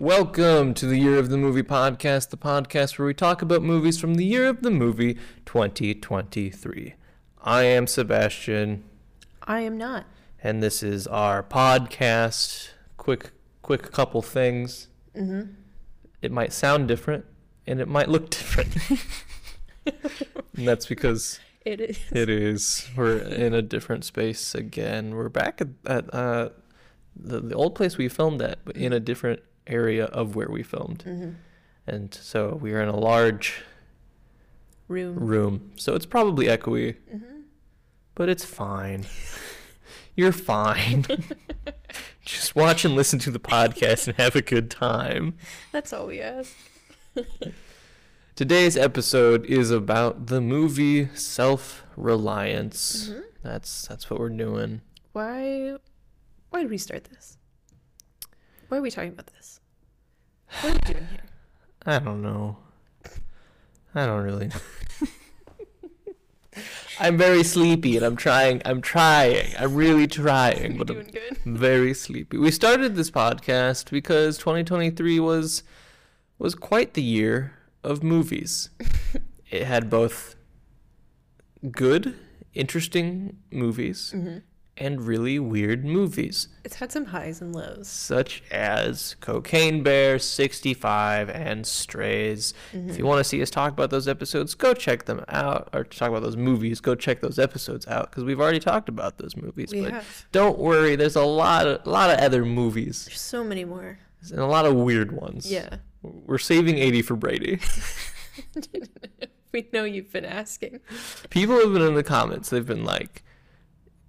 Welcome to the Year of the Movie podcast, the podcast where we talk about movies from the year of the movie 2023. I am Sebastian, I am not. and this is our podcast. Quick, quick couple things. Mm-hmm. It might sound different, and it might look different. and that's because It is. it is. We're in a different space again. We're back at, at uh, the, the old place we filmed at, but in a different area of where we filmed. Mm-hmm. And so we are in a large Room. room. So it's probably echoey, Mm-hmm. but it's fine. You're fine. Just watch and listen to the podcast and have a good time. That's all we ask. Today's episode is about the movie Self Reliance. Mhm. That's that's what we're doing. Why? Why did we start this? Why are we talking about this? What are we doing here? I don't know. I don't really know. I'm very sleepy and I'm trying I'm trying. I'm really trying, You're but I'm good. very sleepy. We started this podcast because 2023 was was quite the year of movies. it had both good, interesting movies Mm-hmm. And really weird movies, It's had some highs and lows. such as Cocaine Bear, 65, and Strays. Mm-hmm. If you want to see us talk about those episodes, go check them out. Or talk about those movies, go check those episodes out because we've already talked about those movies. we but have. don't worry, there's a lot of a lot of other movies There's so many more. and a lot of weird ones. Yeah. We're saving 80 for Brady. we know you've been asking. People have been in the comments. They've been like,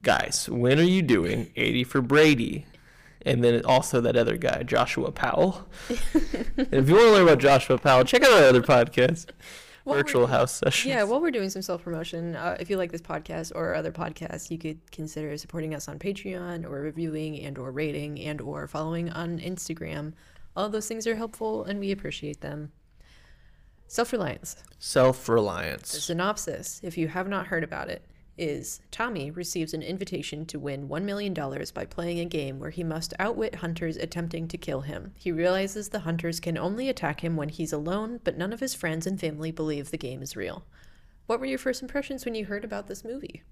"Guys, when are you doing 80 for Brady?" And then also that other guy, Joshua Powell. if you want to learn about Joshua Powell, check out our other podcast, we're- Virtual House Sessions. Yeah, while we're doing some self promotion, uh, if you like this podcast or other podcasts, you could consider supporting us on Patreon or reviewing and or rating and or following on Instagram. All those things are helpful and we appreciate them. Self reliance. Self-reliance. synopsis, if you have not heard about it, is Tommy receives an invitation to win $1 million by playing a game where he must outwit hunters attempting to kill him. He realizes the hunters can only attack him when he's alone, but none of his friends and family believe the game is real. What were your first impressions when you heard about this movie?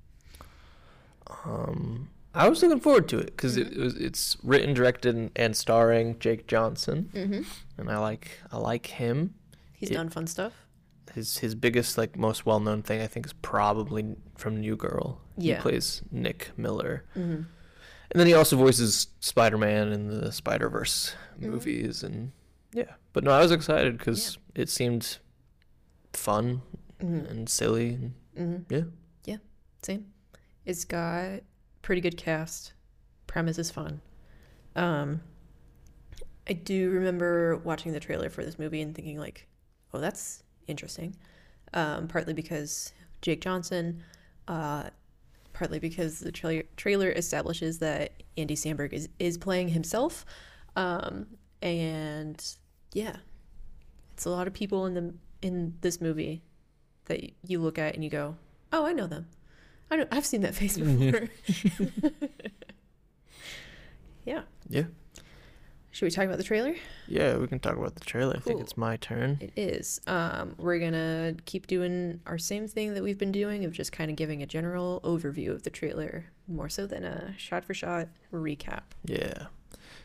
Um, I was looking forward to it because it was it's written, directed, and, and starring Jake Johnson, Mm-hmm. and I like I like him. He's It- done fun stuff. His his biggest like most well known thing I think is probably from New Girl. Yeah. He plays Nick Miller. Mm-hmm. And then he also voices Spider Man in the Spider Verse Mhm. movies and yeah. But no, I was excited because it seemed fun Mm-hmm. and silly. And, Mm-hmm. yeah. Yeah, same. It's got pretty good cast. Premise is fun. Um, I do remember watching the trailer for this movie and thinking like, "Oh, that's interesting." Um, partly because Jake Johnson, uh, partly because the trailer trailer establishes that Andy Samberg is is playing himself, um, and yeah, it's a lot of people in the in this movie that you look at and you go, "Oh, I know them. I know I've seen that face before." yeah. Yeah. Should we talk about the trailer? Yeah, we can talk about the trailer. I think it's my turn. It is. Um, we're gonna keep doing our same thing that we've been doing of just kind of giving a general overview of the trailer, more so than a shot for shot recap. Yeah.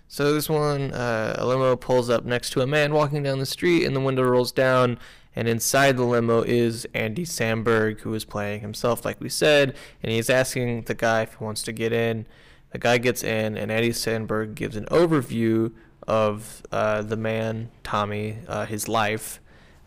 So this one, uh, a limo pulls up next to a man walking down the street, and the window rolls down, and inside the limo is Andy Samberg, who is playing himself, like we said, and he's asking the guy if he wants to get in. The guy gets in, and Andy Samberg gives an overview of uh, the man, Tommy, uh, his life,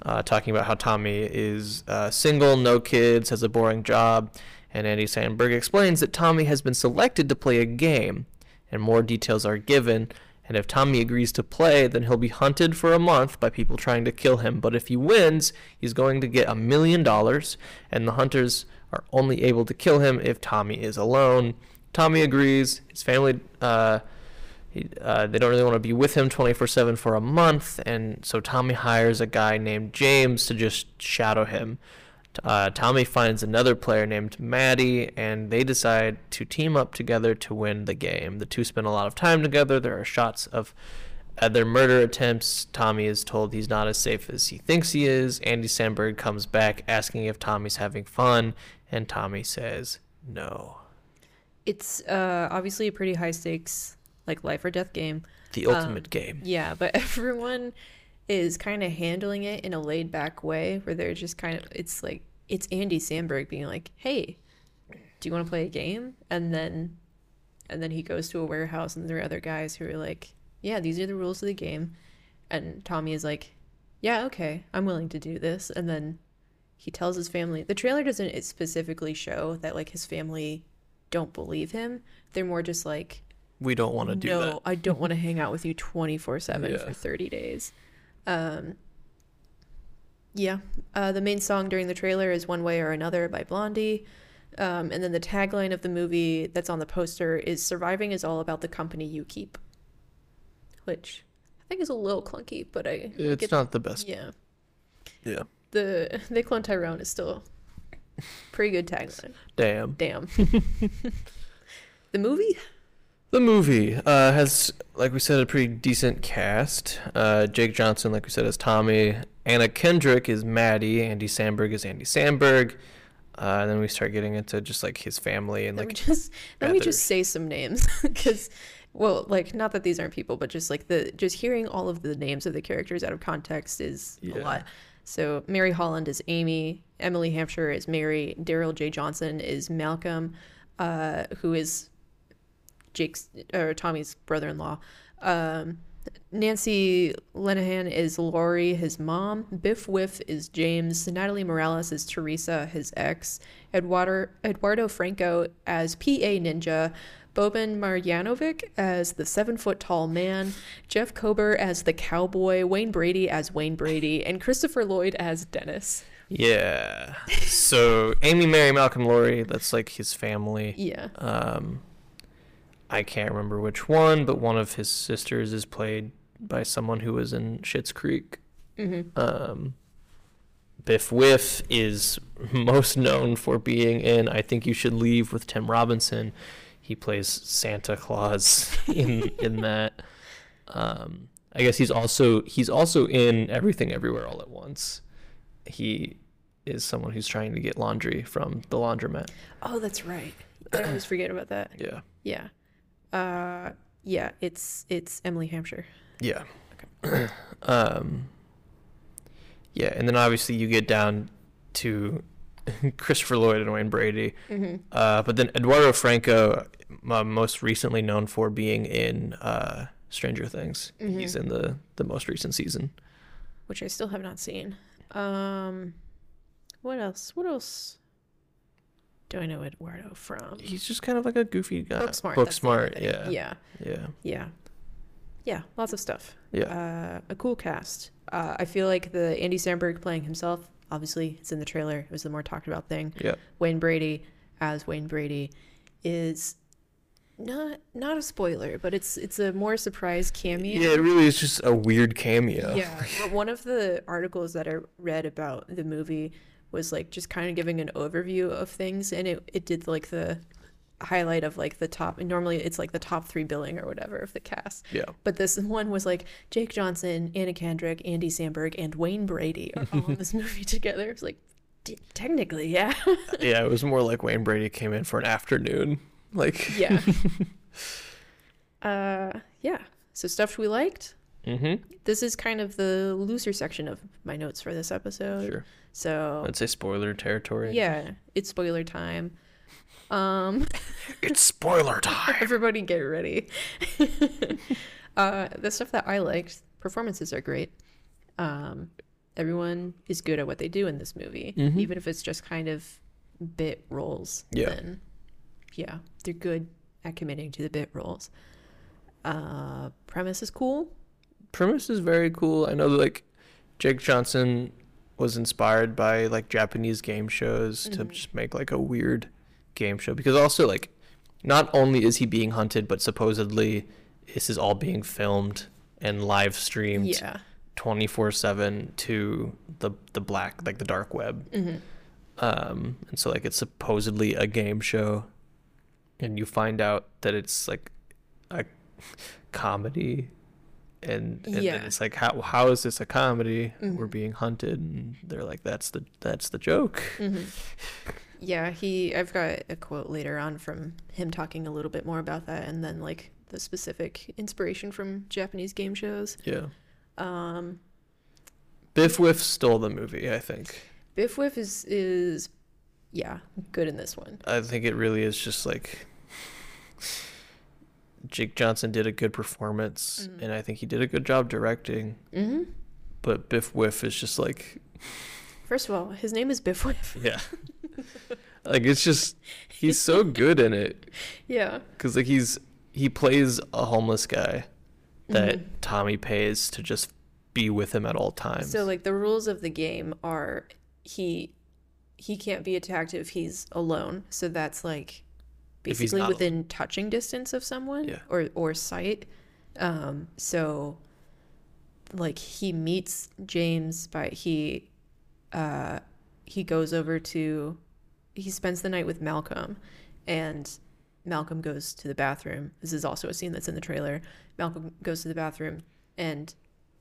uh, talking about how Tommy is uh, single, no kids, has a boring job, and Andy Samberg explains that Tommy has been selected to play a game, and more details are given. And if Tommy agrees to play, then he'll be hunted for a month by people trying to kill him. But if he wins, he's going to get a million dollars, and the hunters are only able to kill him if Tommy is alone. Tommy agrees. His family, uh, he, uh, they don't really want to be with him 24/7 for a month, and so Tommy hires a guy named James to just shadow him. Uh, Tommy finds another player named Maddie, and they decide to team up together to win the game. The two spend a lot of time together. There are shots of their murder attempts, Tommy is told he's not as safe as he thinks he is. Andy Samberg comes back asking if Tommy's having fun, and Tommy says no. It's uh, obviously a pretty high stakes, like life or death game. The ultimate game. Yeah, but everyone is kind of handling it in a laid back way where they're just kind of, it's like, it's Andy Samberg being like, hey, do you want to play a game? And then, and then he goes to a warehouse and there are other guys who are like, yeah, these are the rules of the game. And Tommy is like, yeah, okay, I'm willing to do this. And then he tells his family, the trailer doesn't specifically show that like his family don't believe him. They're more just like, We don't want to do no, that. I don't want to hang out with you 24 7 Yeah. for 30 days. Um, yeah. Uh, the main song during the trailer is One Way or Another by Blondie. Um, and then the tagline of the movie that's on the poster is Surviving is all about the company you keep. Which I think is a little clunky, but I. It's not the best. Yeah. Yeah. The They Clone Tyrone is still pretty good tagline. Damn. Damn. the movie? The movie uh, has, like we said, a pretty decent cast. Uh, Jake Johnson, like we said, is Tommy. Anna Kendrick is Maddie. Andy Samberg is Andy Samberg. Uh, and then we start getting into just like his family and me like just let me just say some names because well like not that these aren't people but just like the just hearing all of the names of the characters out of context is Yeah. a lot so mary holland is amy emily hampshire is mary daryl j johnson is malcolm uh, who is jake's or tommy's brother-in-law um, Nancy Lenehan is Lori, his mom. Biff Whiff is James. Natalie Morales is Teresa, his ex. Eduardo, Eduardo Franco as PA Ninja. Boban Marjanovic as the seven foot tall man. Jeff Kober as the cowboy. Wayne Brady as Wayne Brady. And Christopher Lloyd as Dennis. Yeah. so Amy, Mary, Malcolm, Laurie. That's like his family. Yeah. Um, I can't remember which one, but one of his sisters is played by someone who was in Schitt's Creek. Mm-hmm. Um, Biff Whiff is most known for being in I Think You Should Leave with Tim Robinson. He plays Santa Claus in in that. Um, I guess he's also he's also in Everything Everywhere All at Once. He is someone who's trying to get laundry from the laundromat. Oh, that's right. I always forget about that. Yeah. Yeah. Uh, yeah, it's it's Emily Hampshire. Yeah. um, yeah, and then obviously you get down to Christopher Lloyd and Wayne Brady. Mm-hmm. Uh, but then Eduardo Franco, uh, most recently known for being in uh, Stranger Things. Mhm. He's in the, the most recent season. which I still have not seen. Um, what else? What else do I know Eduardo from? He's just kind of like a goofy guy. Booksmart. Book smart, yeah. Yeah. Yeah. Yeah. Yeah. Lots of stuff. Yeah. Uh, a cool cast. Uh, I feel like the Andy Samberg playing himself. Obviously, it's in the trailer. It was the more talked about thing. Yeah. Wayne Brady as Wayne Brady is not not a spoiler, but it's it's a more surprise cameo. Yeah, it really is just a weird cameo. Yeah. One of the articles that I read about the movie was like just kind of giving an overview of things, and it, it did like the highlight of like the top. And normally it's like the top three billing or whatever of the cast. Yeah. But this one was like Jake Johnson, Anna Kendrick, Andy Samberg, and Wayne Brady are all in this movie together. It's like technically, yeah, Yeah, it was more like Wayne Brady came in for an afternoon. Like, yeah. uh, yeah. So stuff we liked. mm-hmm. This is kind of the looser section of my notes for this episode. Sure. So I'd say spoiler territory. Yeah, it's spoiler time. Um, It's spoiler time. everybody get ready. uh, the stuff that I liked, performances are great. Um, everyone is good at what they do in this movie, Mhm. even if it's just kind of bit roles. Yeah. Then, yeah, they're good at committing to the bit roles. Uh, premise is cool. premise is very cool. I know that, like Jake Johnson was inspired by like Japanese game shows to Mhm. just make like a weird game show because also like not only is he being hunted but supposedly this is all being filmed and live streamed Yeah. 24/7 to the the black like the dark web. hmm Um and so like it's supposedly a game show and you find out that it's like a comedy and, and Yeah. then it's like how how is this a comedy? We're Mhm. being hunted, and they're like that's the that's the joke. hmm Yeah, he. I've got a quote later on from him talking a little bit more about that, and then like the specific inspiration from Japanese game shows. Yeah, Um, Biff Whiff stole the movie. I think. Biff Whiff is is yeah good in this one. I think it really is just like Jake Johnson did a good performance, Mhm. and I think he did a good job directing. hmm But Biff Whiff is just like, First of all, his name is Biff Whiff. yeah, like it's just he's so good in it yeah. because like he's he plays a homeless guy that Mhm. Tommy pays to just be with him at all times. So like the rules of the game are he he can't be attacked if he's alone. So that's like basically within touching distance of someone Yeah. or or sight. Um so like he meets James but he uh he goes over to he spends the night with Malcolm and Malcolm goes to the bathroom. This is also a scene that's in the trailer. Malcolm goes to the bathroom and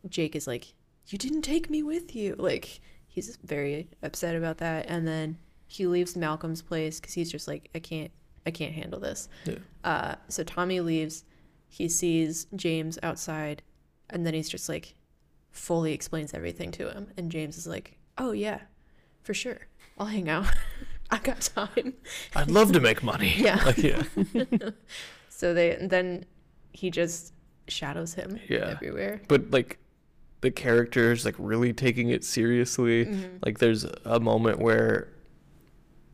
Jake is like, "You didn't take me with you." Like he's very upset about that and then he leaves Malcolm's place cuz he's just like, "I can't I can't handle this." Yeah. Uh so Tommy leaves. He sees James outside and then he's just like fully explains everything to him and James is like, "Oh yeah, for sure. I'll hang out. I got time." I'd love to make money. Yeah. like, yeah, So they then he just shadows him Yeah. everywhere. but like the characters like really taking it seriously. Mhm. Like there's a moment where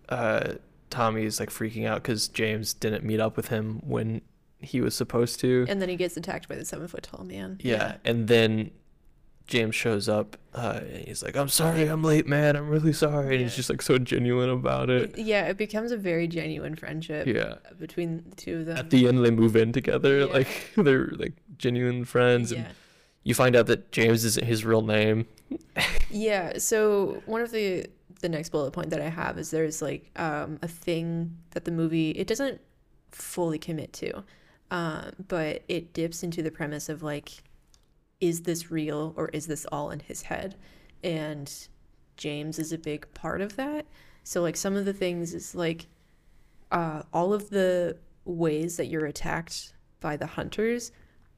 uh Tommy's like freaking out because James didn't meet up with him when he was supposed to. And then he gets attacked by the seven foot tall man. yeah. and then James shows up uh, and he's like, "I'm sorry, I'm late, man. I'm really sorry." And he's just like so genuine about it. Yeah, it becomes a very genuine friendship Yeah. between the two of them. At the end, they move in together. Yeah. Like they're like genuine friends, and yeah. You find out that James isn't his real name. Yeah, so one of the the next bullet point that I have is there's like um, a thing that the movie it doesn't fully commit to, um, but it dips into the premise of like, is this real or is this all in his head? And James is a big part of that. So like some of the things is like, uh, all of the ways that you're attacked by the hunters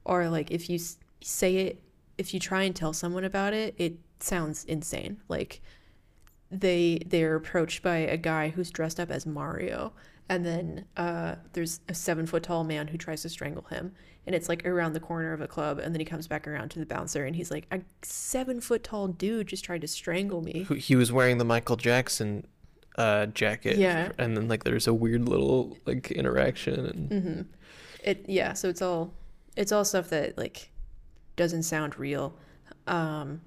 are like if you say it if you try and tell someone about it, it sounds insane. Like they they're approached by a guy who's dressed up as Mario, and then uh, there's a seven foot tall man who tries to strangle him, and it's like around the corner of a club, and then he comes back around to the bouncer, and he's like, "A seven foot tall dude just tried to strangle me." He was wearing the Michael Jackson uh, jacket. Yeah. and then like there's a weird little like interaction, and mm-hmm. It yeah, so it's all it's all stuff that like doesn't sound real. Um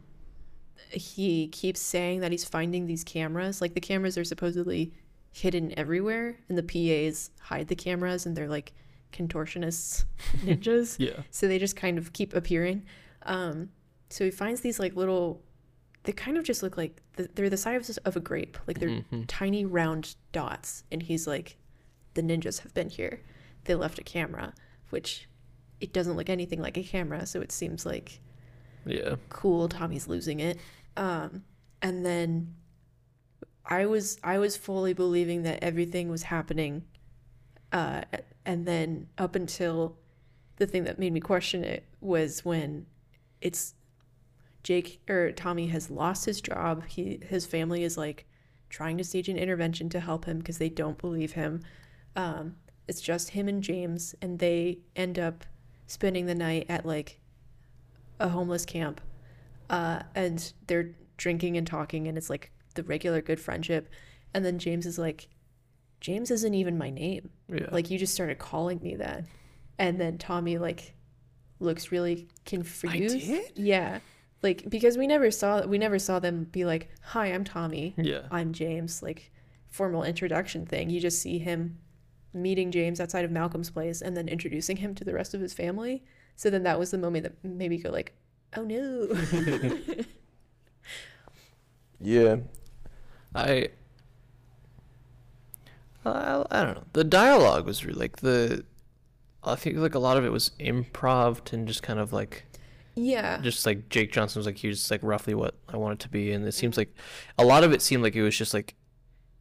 he keeps saying that he's finding these cameras. Like the cameras are supposedly hidden everywhere and the PAs hide the cameras and they're like contortionists ninjas. yeah, So they just kind of keep appearing. Um so he finds these like little they kind of just look like the, they're the size of a grape. Like they're Mhm. tiny round dots and he's like the ninjas have been here they left a camera which it doesn't look anything like a camera so it seems like yeah, cool tommy's losing it um and then i was i was fully believing that everything was happening uh and then up until the thing that made me question it was when it's Jake or Tommy has lost his job. He his family is like trying to stage an intervention to help him because they don't believe him. Um, it's just him and James, and they end up spending the night at like a homeless camp, uh, and they're drinking and talking, and it's like the regular good friendship. And then James is like, James isn't even my name. yeah. Like you just started calling me that. And then Tommy like looks really confused. did? Yeah. Like because we never saw we never saw them be like, "Hi, I'm Tommy. yeah, I'm James." Like formal introduction thing. You just see him meeting James outside of Malcolm's place and then introducing him to the rest of his family. So then that was the moment that made me go like, "Oh no." yeah. I, I, I don't know. The dialogue was really like the. I think like a lot of it was improv and just kind of like Yeah. just like Jake Johnson was like he was like roughly what I wanted to be, and it seems like a lot of it seemed like it was just like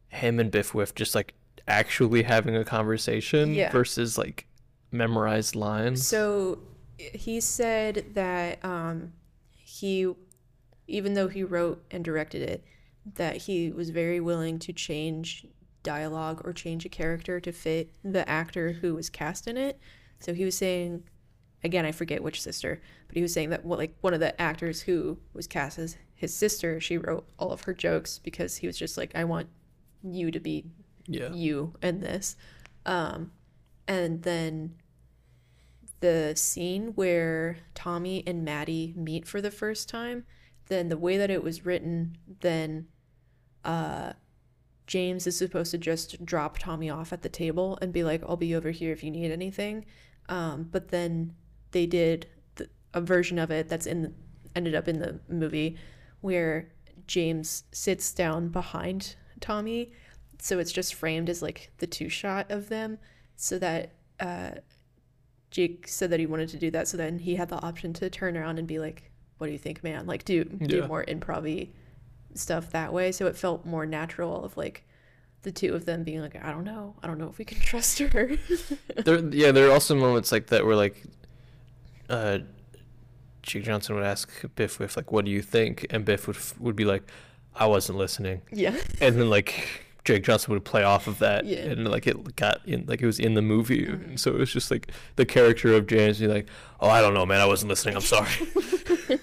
him and Biff Whiff just like actually having a conversation Yeah. versus like memorized lines. So he said that um, he, even though he wrote and directed it, that he was very willing to change dialogue or change a character to fit the actor who was cast in it. So he was saying, again, I forget which sister, but he was saying that what like one of the actors who was cast as his sister, she wrote all of her jokes because he was just like, I want you to be yeah, you in this. Um, and then the scene where Tommy and Maddie meet for the first time, then the way that it was written, then uh, James is supposed to just drop Tommy off at the table and be like, I'll be over here if you need anything. Um, but then they did a version of it that's in ended up in the movie where James sits down behind Tommy so it's just framed as like the two shot of them so that uh Jake said that he wanted to do that so then he had the option to turn around and be like what do you think man? Like do do Yeah. more improv stuff that way. So it felt more natural of like the two of them being like I don't know. I don't know if we can trust her. There yeah there are also moments like that where like uh Jake Johnson would ask Biff Whiff like what do you think? And Biff would would be like I wasn't listening. Yeah. And then like Jake Johnson would play off of that, Yeah. and like it got in, like it was in the movie, Mhm. and so it was just like the character of James be like, "Oh, I don't know, man, I wasn't listening. I'm sorry."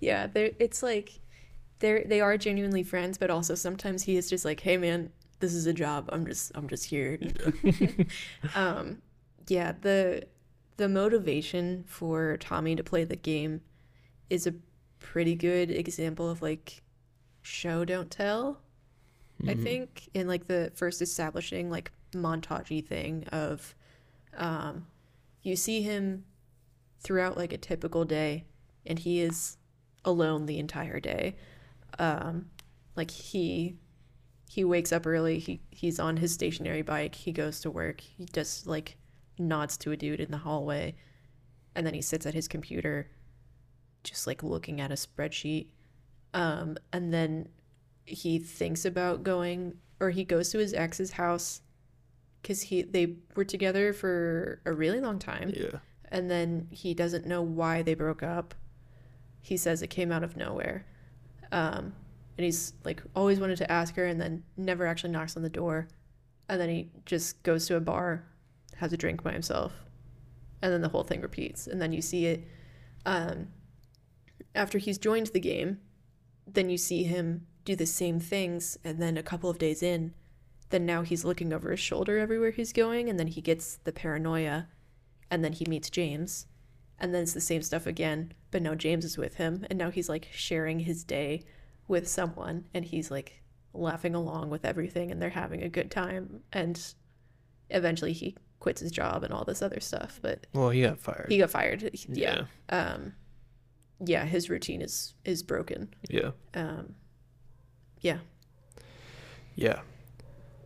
yeah it's like they're they are genuinely friends but also sometimes he is just like hey man this is a job i'm just i'm just here um yeah the the motivation for tommy to play the game is a pretty good example of like show don't tell i Mhm. think in like the first establishing like montagey thing of um you see him throughout like a typical day and he is alone the entire day um like he he wakes up early he he's on his stationary bike he goes to work he just like nods to a dude in the hallway and then he sits at his computer just like looking at a spreadsheet um and then he thinks about going or he goes to his ex's house because he they were together for a really long time yeah, and then he doesn't know why they broke up. He says it came out of nowhere. Um, and he's like always wanted to ask her and then never actually knocks on the door. And then he just goes to a bar, has a drink by himself. And then the whole thing repeats. And then you see it um, after he's joined the game, then you see him do the same things. And then a couple of days in, then now he's looking over his shoulder everywhere he's going. And then he gets the paranoia and then he meets James, and then it's the same stuff again, but now James is with him, and now he's like sharing his day with someone, and he's like laughing along with everything, and they're having a good time, and eventually he quits his job and all this other stuff, but well, he got fired. he got fired. Yeah. Um, yeah, his routine is is broken. yeah, Um, yeah, yeah.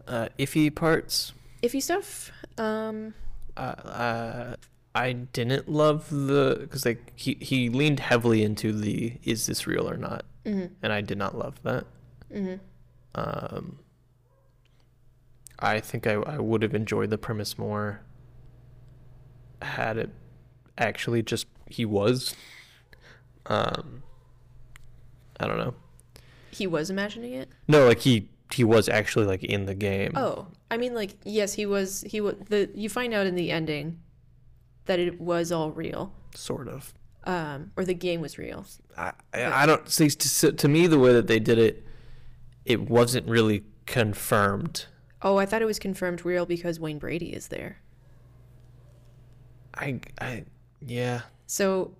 Uh, iffy parts. iffy stuff. Um, Uh, uh, I didn't love the because like he he leaned heavily into the is this real or not, mhm, and I did not love that. mhm. Um, I think I, I would have enjoyed the premise more had it actually just he was. Um, I don't know. He was imagining it. No, like he he was actually like in the game. Oh, I mean, like, yes, he was. He was the. You find out in the ending that it was all real, sort of. um, or the game was real. I I, I don't see to, to me the way that they did it, it wasn't really confirmed. Oh, I thought it was confirmed real because Wayne Brady is there. I I yeah. So,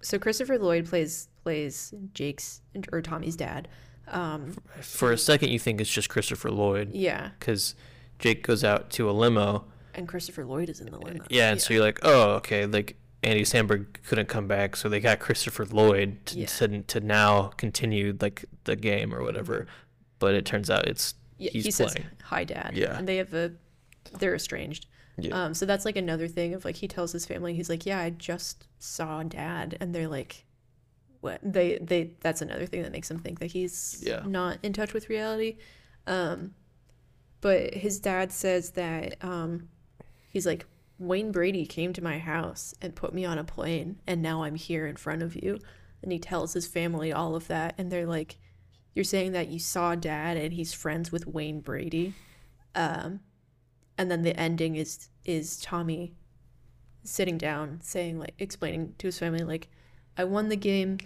so Christopher Lloyd plays plays Jake's or Tommy's dad. Um, For a second, you think it's just Christopher Lloyd yeah, because Jake goes out to a limo. and Christopher Lloyd is in the limo. Yeah, and so you're like, oh, okay, like Andy Samberg couldn't come back, so they got Christopher Lloyd to, Yeah. to, to now continue like the game or whatever. But it turns out it's Yeah, he's he says playing. hi, dad. Yeah. and they have a they're estranged. Yeah. Um, so that's like another thing of like he tells his family, he's like, Yeah, I just saw dad and they're like what they they that's another thing that makes him think that he's Yeah. not in touch with reality. Um but his dad says that um he's like Wayne Brady came to my house and put me on a plane and now I'm here in front of you. And he tells his family all of that and they're like you're saying that you saw dad and he's friends with Wayne Brady. Um and then the ending is is Tommy sitting down saying like explaining to his family like I won the game,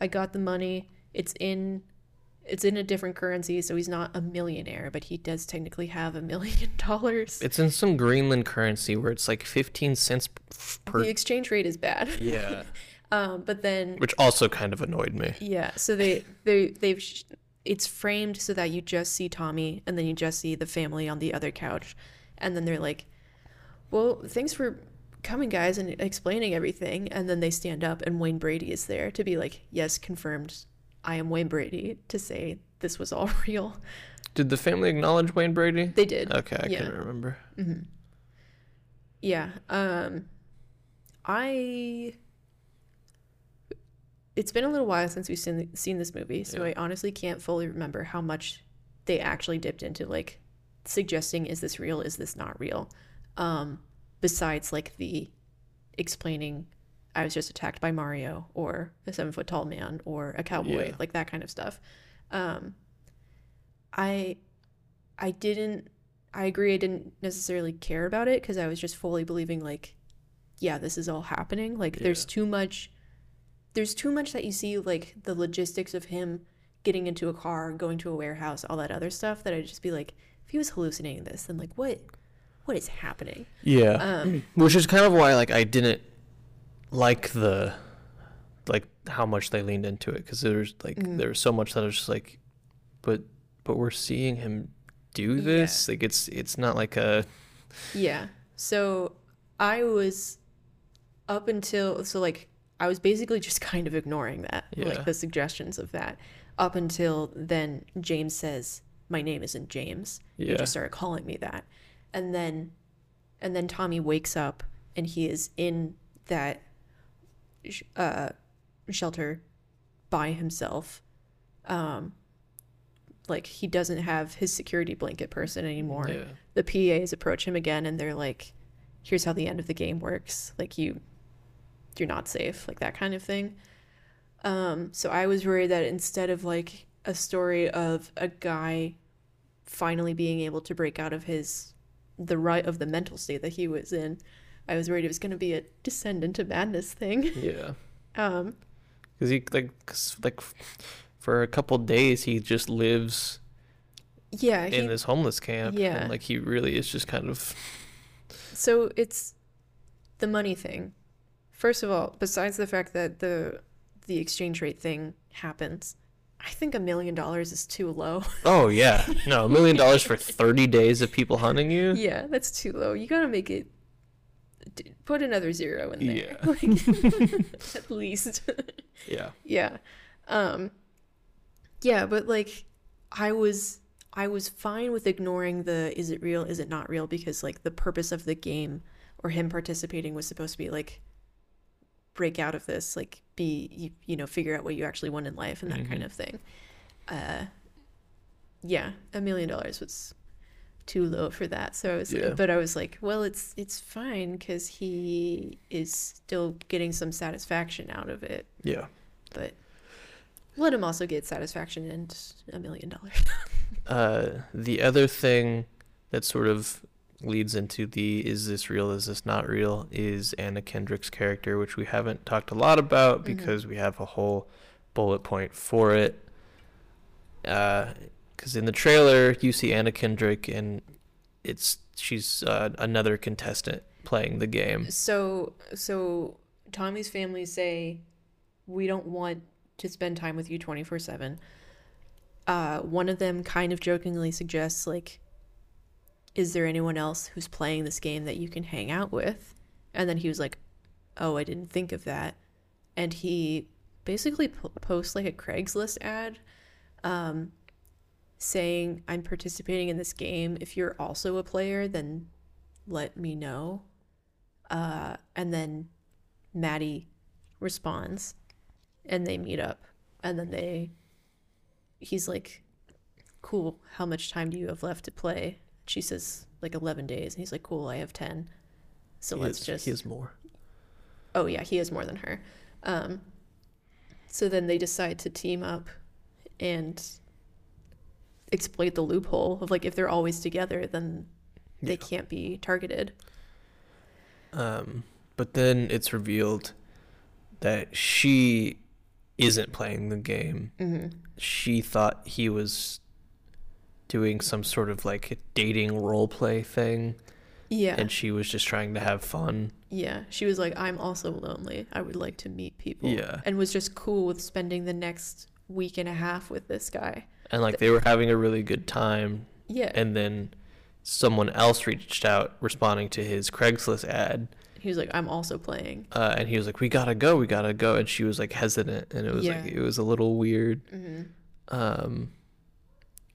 I got the money, it's in it's in a different currency so he's not a millionaire but he does technically have a million dollars. It's in some Greenland currency where it's like 15 cents per. The exchange rate is bad. Yeah. Um but then Which also kind of annoyed me. Yeah, so they they they've sh- it's framed so that you just see Tommy and then you just see the family on the other couch, and then they're like, "Well, thanks for coming, guys, and explaining everything." And then they stand up, and Wayne Brady is there to be like, "Yes, confirmed. I am Wayne Brady." To say this was all real. Did the family acknowledge Wayne Brady? They did. Okay, I yeah. couldn't remember. Yeah. Um I It's been a little while since we've seen seen this movie, so Yeah. I honestly can't fully remember how much they actually dipped into like suggesting is this real, is this not real? Um besides like the explaining I was just attacked by Mario or a seven foot tall man or a cowboy, Yeah. like that kind of stuff. Um I I didn't I agree I didn't necessarily care about it because I was just fully believing like yeah, this is all happening. Like there's too much there's too much that you see like the logistics of him getting into a car, going to a warehouse, all that other stuff that I'd just be like if he was hallucinating this, then like what what is happening? Yeah. Um Which is kind of why like I didn't like the like how much they leaned into it because there's like Mm. there was so much that I was just like, but but we're seeing him do this. Like it's it's not like a Yeah. So I was up until so like I was basically just kind of ignoring that, Yeah. like the suggestions of that, up until then James says my name isn't James. He Yeah. just started calling me that, and then, and then Tommy wakes up and he is in that uh, shelter by himself. Um, like he doesn't have his security blanket person anymore yeah. the PAs approach him again and they're like, here's how the end of the game works. Like you you're not safe, like that kind of thing. Um, so I was worried that instead of like a story of a guy finally being able to break out of his the right of the mental state that he was in, I was worried it was gonna be a descend into madness thing. Yeah. Um Because he like 'cause, like for a couple days he just lives yeah, he, in this homeless camp. Yeah. And like he really is just kind of So it's the money thing. First of all, besides the fact that the the exchange rate thing happens, I think a million dollars is too low. Oh yeah. No, a million dollars for thirty days of people hunting you? yeah, that's too low. You gotta make it. Put another zero in there, Yeah. like, at least. Yeah. yeah, um, yeah, but like, I was I was fine with ignoring the is it real, is it not real, because like the purpose of the game or him participating was supposed to be like break out of this, like be you, you know figure out what you actually want in life and that kind Mhm. of thing. Uh, yeah, a million dollars was too low for that. So I was, Yeah. but I was like, well, it's it's fine because he is still getting some satisfaction out of it. Yeah. But let him also get satisfaction and a million dollars. Uh, the other thing that sort of leads into the is this real, is this not real, is Anna Kendrick's character, which we haven't talked a lot about Mhm. because we have a whole bullet point for it. Because in the trailer, you see Anna Kendrick, and it's she's uh, another contestant playing the game. So so Tommy's family say we don't want to spend time with you 24/7. Uh one of them kind of jokingly suggests like is there anyone else who's playing this game that you can hang out with? And then he was like, "Oh, I didn't think of that." And he basically po- posts like a Craigslist ad um saying I'm participating in this game. If you're also a player, then let me know. Uh, and then Maddie responds and they meet up. And then they, he's like, cool, how much time do you have left to play? She says, like 11 days. And he's like, cool, I have 10. So He let's just. He has more. Oh yeah, he has more than her. Um, so then they decide to team up and exploit the loophole of like if they're always together, then they Yeah. can't be targeted. Um, but then it's revealed that she isn't playing the game. hmm She thought he was doing some sort of like dating role play thing, Yeah, and she was just trying to have fun. yeah. She was like, "I'm also lonely. I would like to meet people." Yeah. and was just cool with spending the next week and a half with this guy. And like they were having a really good time, Yeah, and then someone else reached out responding to his Craigslist ad. he was like, "I'm also playing." Uh, and he was like, "We gotta go, we gotta go," and she was like hesitant, and it was like it was a little weird. hmm Um,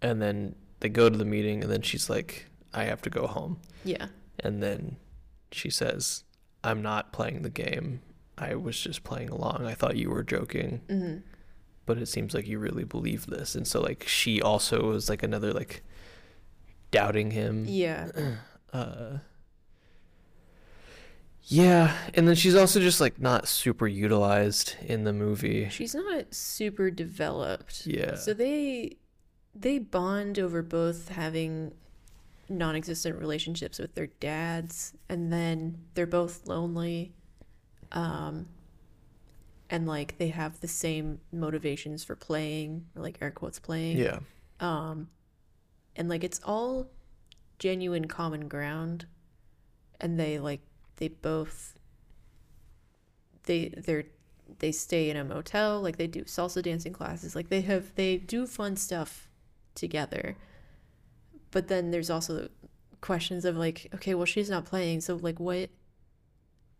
and then they go to the meeting, and then she's like, "I have to go home," Yeah, and then she says, "I'm not playing the game. I was just playing along. I thought you were joking, hmm but it seems like you really believe this." And so like she also was like another like doubting him. yeah, Uh, yeah, and then she's also just like not super utilized in the movie. she's not super developed. Yeah. So they they bond over both having non-existent relationships with their dads and then they're both lonely um and like they have the same motivations for playing or like air quotes playing Yeah. um and like it's all genuine common ground and they like they both they they're they stay in a motel like they do salsa dancing classes like they have they do fun stuff together but then there's also questions of like okay well she's not playing so like what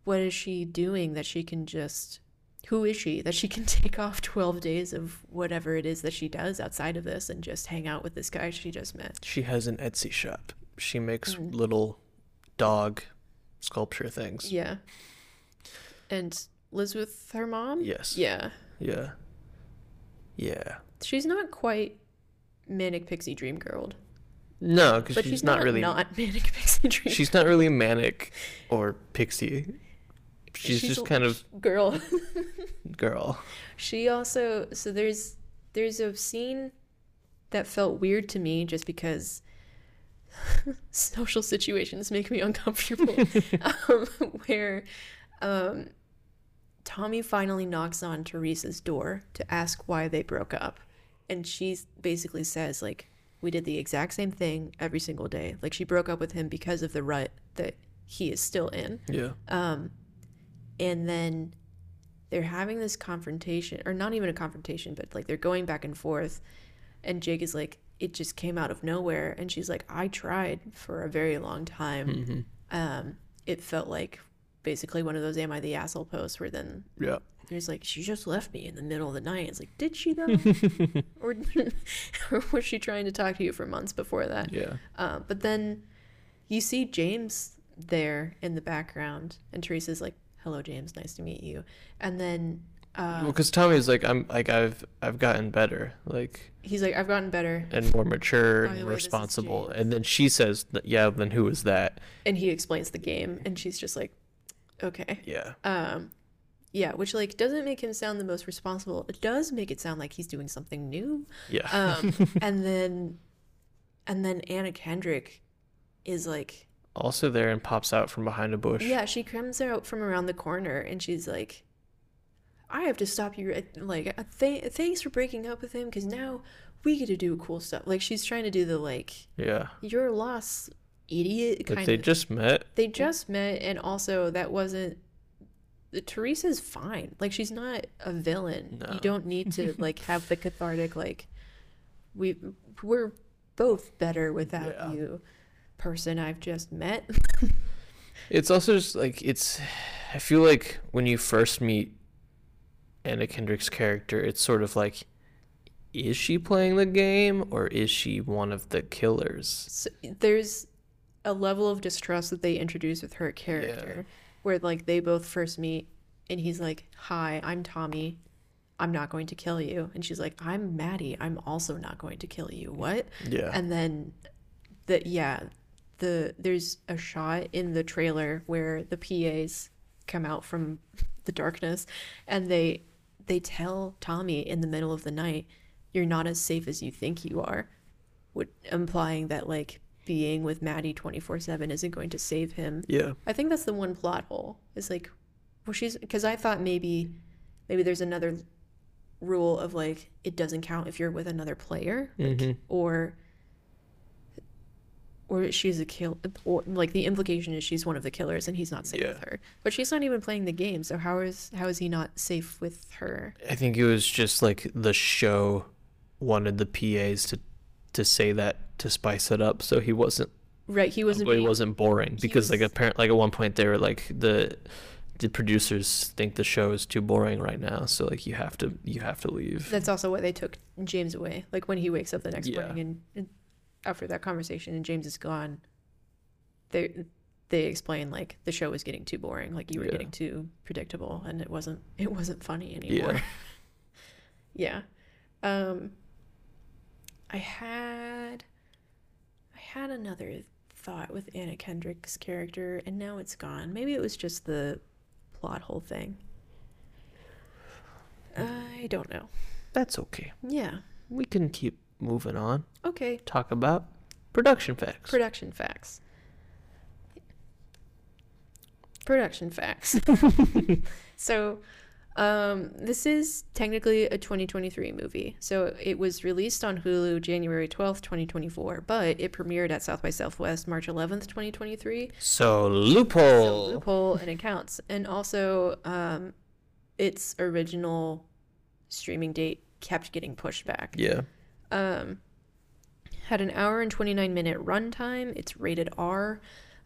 what is she doing that she can just who is she that she can take off 12 days of whatever it is that she does outside of this and just hang out with this guy she just met She has an Etsy shop. She makes Mm. little dog sculpture things. yeah and lives with her mom Yes. yeah Yeah. Yeah. she's not quite manic pixie dream girl No, because she's, she's, not, not, really. not manic pixie dream She's not really manic or pixie. She's, She's just kind of girl girl. She also so there's there's a scene that felt weird to me just because social situations make me uncomfortable. um, where um, Tommy finally knocks on Teresa's door to ask why they broke up, and she basically says like we did the exact same thing every single day. Like she broke up with him because of the rut that he is still in. Yeah. Um, and then they're having this confrontation, or not even a confrontation, but like they're going back and forth. And Jake is like, it just came out of nowhere. And she's like, I tried for a very long time. Mm-hmm. Um, it felt like basically one of those Am I the Asshole posts where then Yeah. There's like, she just left me in the middle of the night. It's like, did she though? or, or was she trying to talk to you for months before that? Yeah. Uh, but then you see James there in the background, and Teresa's like, "Hello, James. Nice to meet you." And then uh, Well, because Tommy's like, I'm like, I've I've gotten better, like, he's like, "I've gotten better," and more mature By and responsible. And then she says, Yeah. Then who is that? and he explains the game, and she's just like, "Okay." Yeah. Um, yeah, which like doesn't make him sound the most responsible. It does make it sound like he's doing something new. Yeah. Um, and then, and then Anna Kendrick is like, also there and pops out from behind a bush. Yeah, she comes out from around the corner and she's like, I have to stop you. Like, uh, th- thanks for breaking up with him because now we get to do cool stuff. Like, she's trying to do the, like, Yeah. you're lost idiot kind Like they of. just met. they just met, and also that wasn't. Teresa's fine. Like, she's not a villain. No. You don't need to, like, have the cathartic, like, we, we're both better without Yeah. you, person I've just met. It's also just like it's. I feel like when you first meet Anna Kendrick's character, it's sort of like, is she playing the game or is she one of the killers? So there's a level of distrust that they introduce with her character where like they both first meet and he's like hi i'm tommy. I'm not going to kill you. And she's like i'm maddie. I'm also not going to kill you. What? Yeah. and then the yeah the there's a shot in the trailer where the pas come out from the darkness and they they tell tommy in the middle of the night you're not as safe as you think you are would implying that like being with maddie 24-7 isn't going to save him. Yeah. i think that's the one plot hole. Is like well she's because i thought maybe maybe there's another rule of like it doesn't count if you're with another player. Like, Mhm. or or she's a kill or like the implication is she's one of the killers and he's not safe with her. But she's not even playing the game so how is how is he not safe with her? I think it was just like the show wanted the PAs to to say that to spice it up, so he wasn't. right he wasn't he being- wasn't boring because like apparently like at one point they were like the the producers think the show is too boring right now, so like you have to you have to leave. that's also why they took james away like when he wakes up the next Yeah. morning and, and after that conversation and james is gone they they explain like the show was getting too boring like you were Yeah. getting too predictable and it wasn't it wasn't funny anymore Yeah. yeah um i had i had another thought with anna kendrick's character and now it's gone. Maybe it was just the plot hole thing. I don't know. That's okay. yeah. We can keep moving on. okay. Talk about production facts. production facts. Production facts. So um this is technically a 2023 movie so it was released on hulu january 12th 2024 but it premiered at south by southwest march 11th 2023 so loophole, so loophole. and it counts and also um its original streaming date kept getting pushed back Yeah. um, had an hour and 29 minute runtime. It's rated R.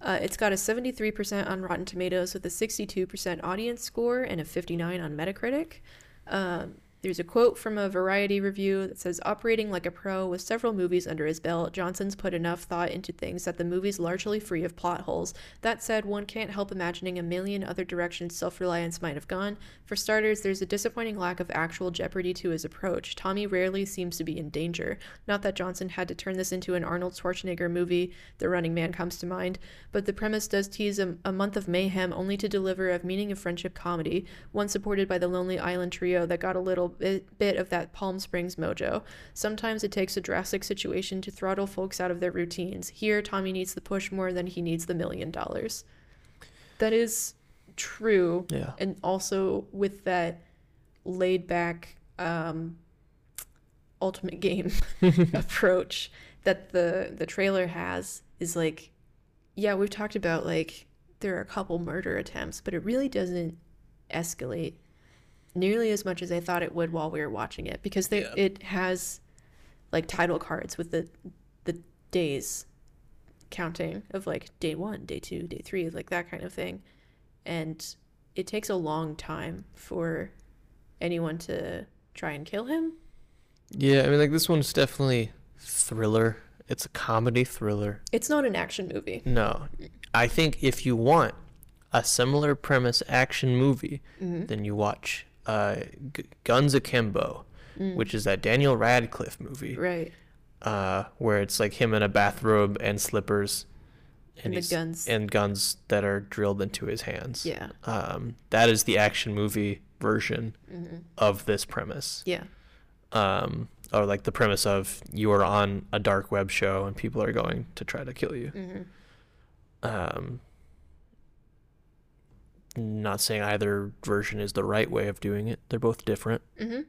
Uh, it's got a 73% on Rotten Tomatoes with a 62% audience score and a 59 on Metacritic. Um, there's a quote from a Variety review that says, "Operating like a pro with several movies under his belt, Johnson's put enough thought into things that the movie's largely free of plot holes. That said, one can't help imagining a million other directions self-reliance might have gone. For starters, there's a disappointing lack of actual jeopardy to his approach. Tommy rarely seems to be in danger. Not that Johnson had to turn this into an Arnold Schwarzenegger movie. The Running Man comes to mind, but the premise does tease a, a month of mayhem only to deliver a meaning of friendship comedy, one supported by the Lonely Island trio that got a little bit, bit of that Palm Springs mojo. Sometimes it takes a drastic situation to throttle folks out of their routines. Here, Tommy needs the push more than he needs the million dollars. That is true. Yeah. And also with that laid back um, ultimate game approach that the the trailer has is like yeah we've talked about like there are a couple murder attempts but it really doesn't escalate nearly as much as i thought it would while we were watching it because there, Yeah. it has like title cards with the the days counting of like day one day two day three like that kind of thing and it takes a long time for anyone to try and kill him Yeah, I mean like this one's definitely thriller. It's a comedy thriller. it's not an action movie No. I think if you want a similar premise action movie, Mm-hmm. then you watch uh, G- Guns Akimbo, which is that Daniel Radcliffe movie, Mm. right uh, where it's like him in a bathrobe and slippers, And the guns. and guns that are drilled into his hands. yeah Um, that is the action movie version Mm-hmm. of this premise. yeah Um, or like the premise of you are on a dark web show and people are going to try to kill you. mm-hmm. Um, not saying either version is the right way of doing it. They're both different. Mm-hmm.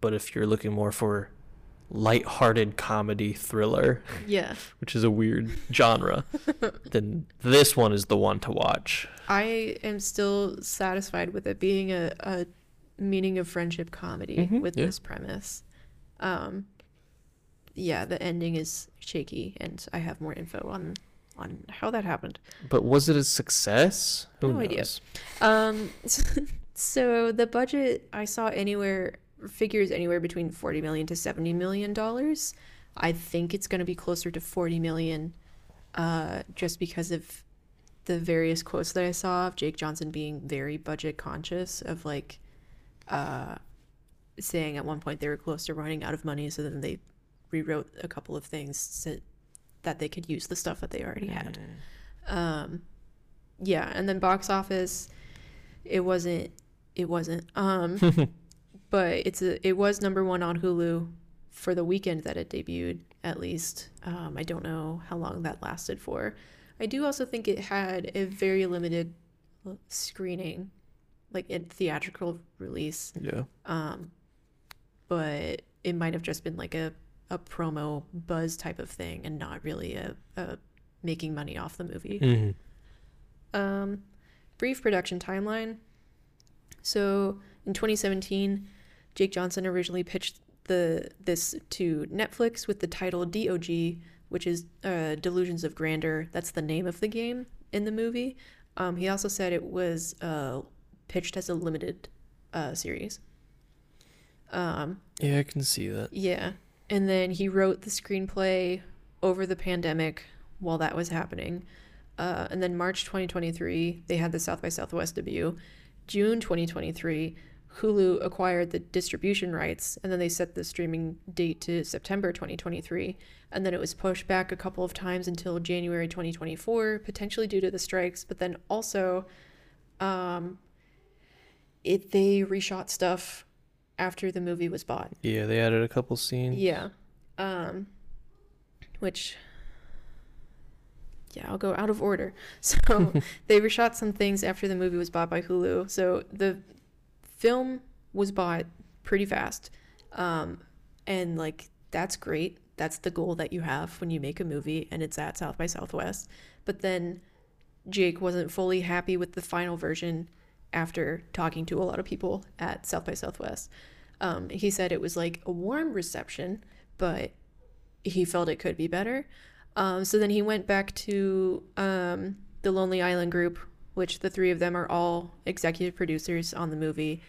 But if you're looking more for light-hearted comedy thriller, yeah which is a weird genre, then this one is the one to watch. i am still satisfied with it being a, a meaning of friendship comedy Mhm, with yeah. this premise um yeah the ending is shaky and i have more info on on how that happened But was it a success? Who No idea. Um, so the budget I saw anywhere figures anywhere between forty million to seventy million dollars. I think it's going to be closer to forty million. uh, just because of the various quotes that I saw of Jake Johnson being very budget conscious of like uh, saying at one point they were close to running out of money, so then they rewrote a couple of things that they could use the stuff that they already had. Um, yeah, and then box office, it wasn't, it wasn't. Um, but it's a, it was number one on Hulu for the weekend that it debuted. At least, um, I don't know how long that lasted for. I do also think it had a very limited screening, like a theatrical release. Yeah. Um, but it might have just been like a, a promo buzz type of thing and not really a, a making money off the movie. Mm-hmm. Um, brief production timeline. So in 2017, Jake Johnson originally pitched the this to Netflix with the title DOG, which is uh, Delusions of Grandeur. That's the name of the game in the movie. Um, he also said it was uh, pitched as a limited uh, series. Um, Yeah, I can see that. yeah. And then he wrote the screenplay over the pandemic while that was happening. Uh, and then March 2023, they had the South by Southwest debut. June 2023, Hulu acquired the distribution rights, and then they set the streaming date to September 2023. And then it was pushed back a couple of times until January 2024, potentially due to the strikes. But then also, um, it they reshot stuff after the movie was bought. Yeah, they added a couple scenes. Yeah. Um which yeah, I'll go out of order. So they reshot some things after the movie was bought by Hulu. So the film was bought pretty fast. Um and like that's great. That's the goal that you have when you make a movie and it's at South by Southwest. But then Jake wasn't fully happy with the final version after talking to a lot of people at South by Southwest. Um, he said it was like a warm reception, but he felt it could be better. Um, so then he went back to um, the Lonely Island group, which the three of them are all executive producers on the movie.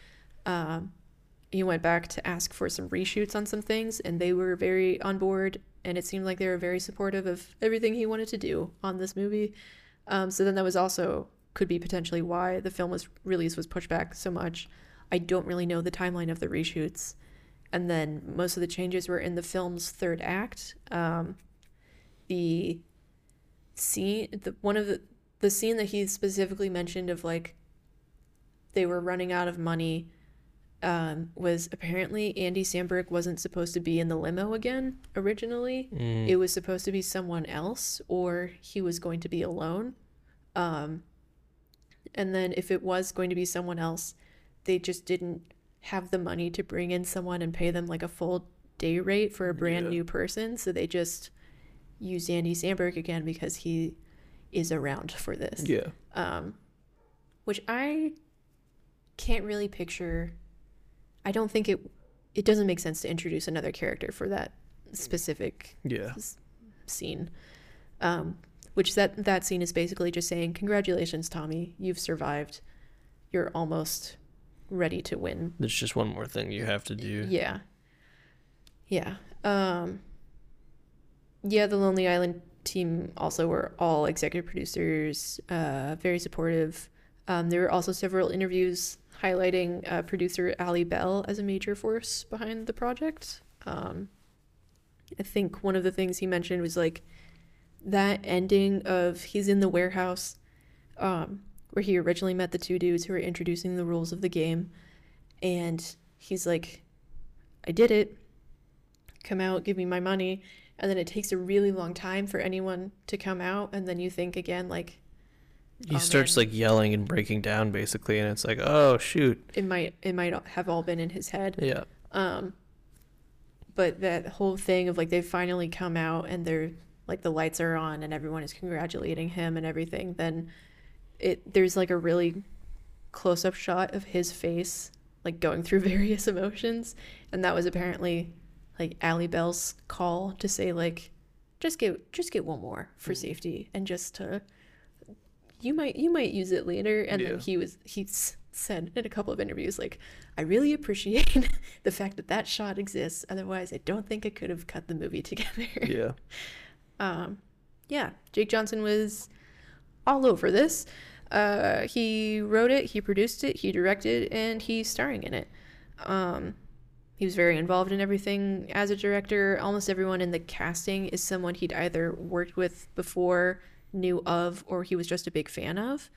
Um, he went back to ask for some reshoots on some things, and they were very on board. And it seemed like they were very supportive of everything he wanted to do on this movie. Um, so then that was also could be potentially why the film was release was pushed back so much. I don't really know the timeline of the reshoots. And then most of the changes were in the film's third act. Um, the scene, the one of the the scene that he specifically mentioned of like they were running out of money um, was apparently Andy Samberg wasn't supposed to be in the limo again originally. Mm. It was supposed to be someone else, or he was going to be alone. Um, and then if it was going to be someone else, they just didn't have the money to bring in someone and pay them like a full day rate for a brand Yeah. new person. So they just used Andy Samberg again because he is around for this. Yeah. Um, which I can't really picture. I don't think it. It doesn't make sense to introduce another character for that specific Yeah. scene. Um, which that that scene is basically just saying, "Congratulations, Tommy, you've survived. You're almost ready to win." There's just one more thing you have to do. Yeah. Yeah. Um, yeah, the Lonely Island team also were all executive producers, uh, very supportive. Um, there were also several interviews highlighting uh, producer Ali Bell as a major force behind the project. Um, I think one of the things he mentioned was like that ending of he's in the warehouse um, where he originally met the two dudes who were introducing the rules of the game. And he's like, I did it. Come out, give me my money. And then it takes a really long time for anyone to come out. And then you think again, like, He Oh, starts man. like yelling and breaking down basically, and it's like, oh shoot. it might it might have all been in his head. Yeah. Um, but that whole thing of like they've finally come out and they're like the lights are on and everyone is congratulating him and everything. Then it there's like a really close up shot of his face like going through various emotions, and that was apparently like Ali Bell's call to say like just get just get one more for mm. safety and just to you might you might use it later and Yeah. then he was he said in a couple of interviews like i really appreciate the fact that that shot exists otherwise i don't think i could have cut the movie together Yeah. Um yeah, Jake Johnson was all over this. Uh, he wrote it, he produced it, he directed, and he's starring in it. Um, he was very involved in everything as a director. Almost everyone in the casting is someone he'd either worked with before, knew of, or he was just a big fan of.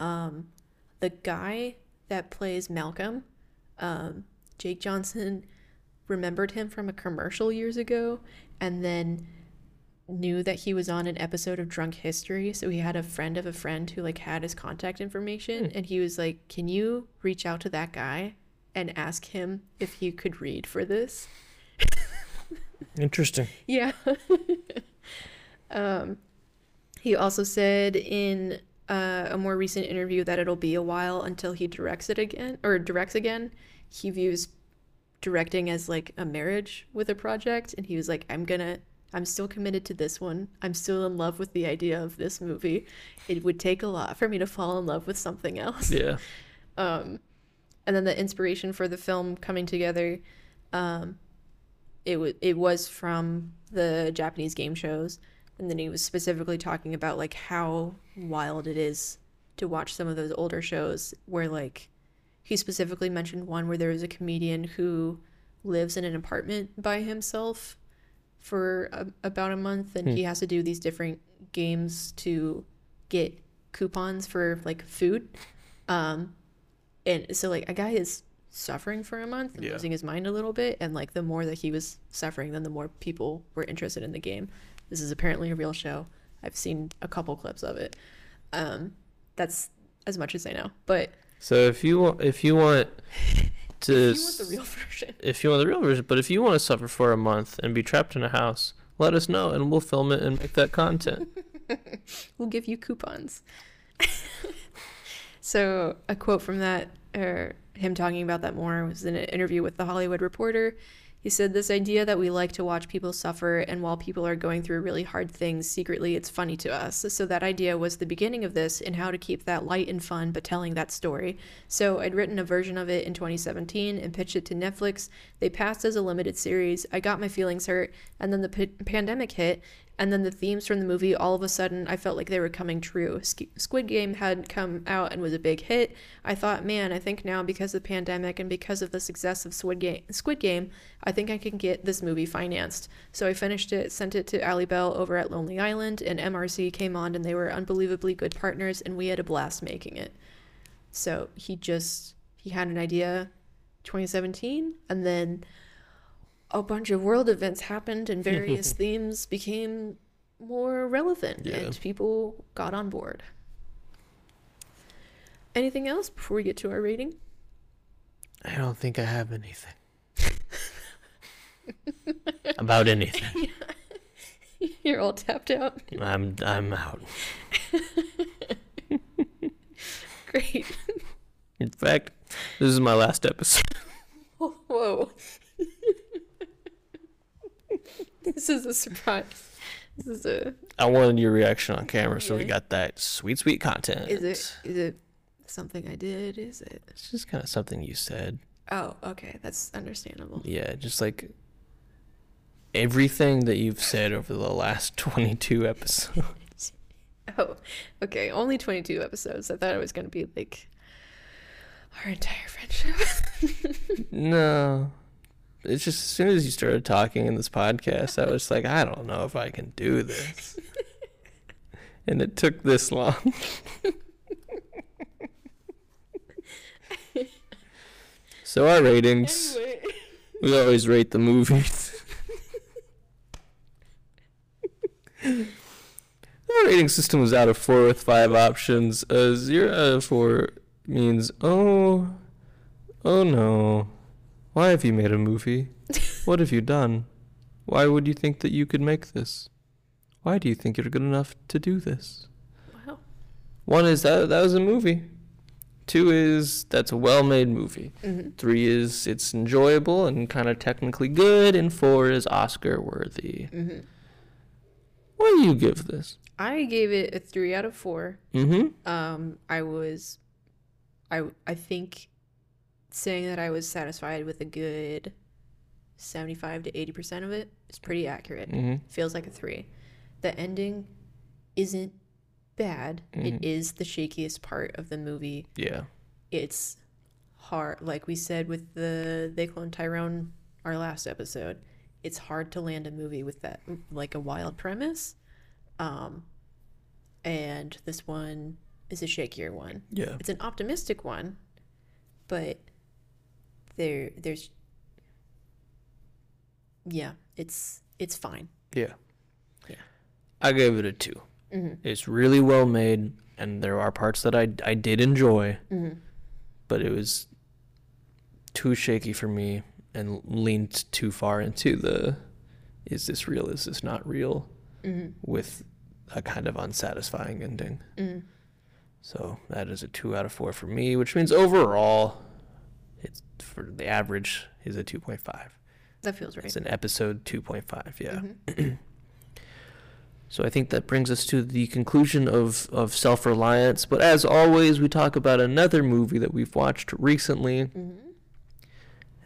Um, the guy that plays Malcolm, um, Jake Johnson, remembered him from a commercial years ago, and then knew that he was on an episode of Drunk History. So he had a friend of a friend who like had his contact information, and he was like, "Can you reach out to that guy and ask him if he could read for this?" Interesting. Yeah. um, he also said in uh, a more recent interview that it'll be a while until he directs it again or directs again. He views directing as like a marriage with a project, and he was like, "I'm gonna." I'm still committed to this one. I'm still in love with the idea of this movie. It would take a lot for me to fall in love with something else. Yeah. Um, and then the inspiration for the film coming together, um, it was it was from the Japanese game shows, and then he was specifically talking about like how wild it is to watch some of those older shows where like he specifically mentioned one where there was a comedian who lives in an apartment by himself for a, about a month and he has to do these different games to get coupons for like food. Um and so like a guy is suffering for a month and Yeah. losing his mind a little bit and like the more that he was suffering then the more people were interested in the game. This is apparently a real show. I've seen a couple clips of it. Um that's as much as i know but So if you want, if you want to, if you want the real version if you want the real version, but if you want to suffer for a month and be trapped in a house, let us know and we'll film it and make that content. we'll give you coupons. so a quote from that, or him talking about that more, was in an interview with the Hollywood Reporter. He said, This idea that we like to watch people suffer, and while people are going through really hard things, secretly it's funny to us. So, that idea was the beginning of this and how to keep that light and fun, but telling that story. So, I'd written a version of it in 2017 and pitched it to Netflix. They passed as a limited series. I got my feelings hurt, and then the p- pandemic hit, and then the themes from the movie all of a sudden i felt like they were coming true. Squid game had come out and was a big hit. I thought man i think now because of the pandemic and because of the success of squid game squid game i think i can get this movie financed. So i finished it sent it to ali bell over at lonely island and mrc came on and they were unbelievably good partners and we had a blast making it. So he just he had an idea 2017 and then a bunch of world events happened and various themes became more relevant Yeah. and people got on board. Anything else before we get to our rating? I don't think I have anything about anything. You're all tapped out. I'm I'm out. Great. In fact, this is my last episode. Whoa. this is a surprise. This is a I wanted your reaction on camera, so we got that sweet, sweet content. is it is it something I did? Is it It's just kind of something you said. Oh, okay, that's understandable. Yeah, just like everything that you've said over the last 22 episodes. Oh, okay. Only 22 episodes. I thought it was going to be like our entire friendship. no. It's just as soon as you started talking in this podcast, I was like, I don't know if I can do this. and it took this long. so our ratings, anyway. we always rate the movies. Our rating system was out of four with five options. A zero out of four means, oh, oh no. Why have you made a movie? What have you done? Why would you think that you could make this? Why do you think you're good enough to do this? Wow. One is that that was a movie. Two is that's a well-made movie. hmm Three is it's enjoyable and kind of technically good, and four is Oscar worthy. hmm What do you give this? I gave it a three out of four. Mm-hmm. Um, I was, I I think, saying that I was satisfied with a good seventy-five to eighty percent of it is pretty accurate. Mm-hmm. Feels like a three. The ending isn't bad. It Mhm. is the shakiest part of the movie. Yeah. It's hard, like we said with the They Clone Tyrone, our last episode. It's hard to land a movie with that, like a wild premise. Um, and this one is a shakier one. Yeah. It's an optimistic one, but there, there's, yeah, it's it's fine. Yeah. Yeah. I gave it a 2 Mhm. It's really well made, and there are parts that I I did enjoy, Mhm. but it was too shaky for me and leaned too far into the is this real? Is this not real? Mhm. With a kind of unsatisfying ending. Mhm. So that is a two out of four for me, which means overall, it's for the average is a two point five. That feels right. It's an episode two point five. Yeah. Mhm. So I think that brings us to the conclusion of, of Self Reliance. But as always, we talk about another movie that we've watched recently. Mhm.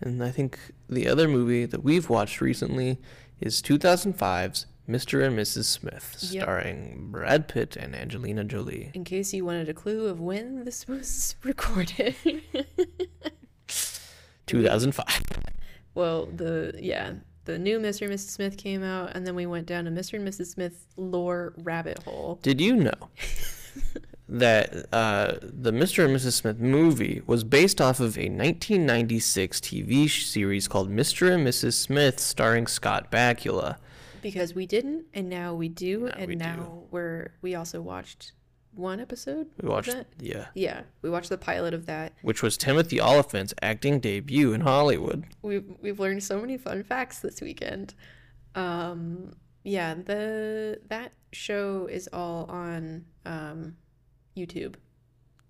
And I think the other movie that we've watched recently is 2005's Mr. and Mrs. Smith, Yep. starring Brad Pitt and Angelina Jolie. In case you wanted a clue of when this was recorded. 2005. well, the yeah, the new Mr. and Mrs. Smith came out, and then we went down a Mr. and Mrs. Smith lore rabbit hole. Did you know that uh, the Mr. and Mrs. Smith movie was based off of a 1996 TV series called Mr. and Mrs. Smith, starring Scott Bakula? Because we didn't, and now we do, Now and we do. now we're we also watched one episode. We watched, that? yeah, Yeah, we watched the pilot of that. which was Timothy Olyphant's acting debut in Hollywood. We've we've learned so many fun facts this weekend. Um, yeah, the that show is all on um, YouTube.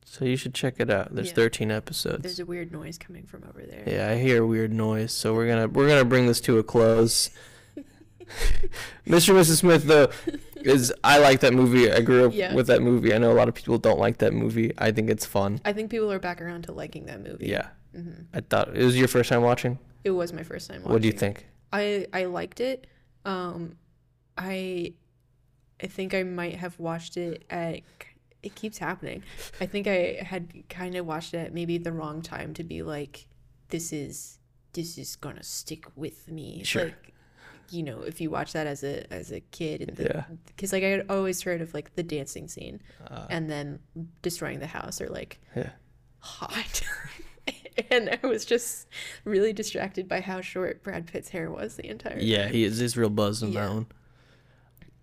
So you should check it out. There's Yeah. 13 episodes. There's a weird noise coming from over there. Yeah, I hear a weird noise, so we're gonna we're gonna bring this to a close. Mr. and Mrs. Smith though is I like that movie. I grew up Yeah. with that movie. I know a lot of people don't like that movie. I think it's fun. I think people are back around to liking that movie. Yeah. hmm I thought it was your first time watching. It was my first time watching. What do you think? I I liked it. Um, I I think I might have watched it at. It keeps happening. I think I had kind of watched it at maybe the wrong time to be like, this is this is gonna stick with me. Sure. Like, you know, if you watch that as a as a kid, and the, Yeah. because like I had always heard of like the dancing scene Uh, and then destroying the house or like yeah. hot. and I was just really distracted by how short Brad Pitt's hair was the entire Yeah, he is. He's real buzzed on that one.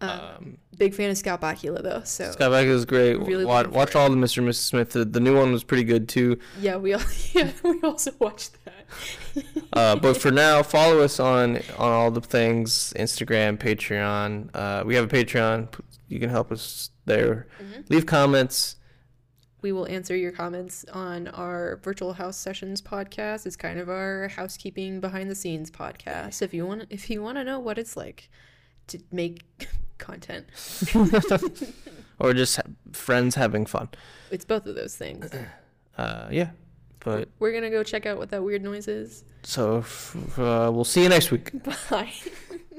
Um, Um, big fan of Scott Bakula though, so Scott Bakula is great. Really watch, watch all the Mr. and Mrs. Smith. The, the new one was pretty good too. yeah, we all yeah we also watched that. Uh, but for now, follow us on on all the things: Instagram, Patreon. Uh, we have a Patreon. You can help us there. Mhm. Leave comments. We will answer your comments on our virtual house sessions podcast. It's kind of our housekeeping behind the scenes podcast. If you want if you want to know what it's like to make content, or just ha- friends having fun. it's both of those things. Uh, yeah. But We're going to go check out what that weird noise is. so f- uh, we'll see you next week. Bye.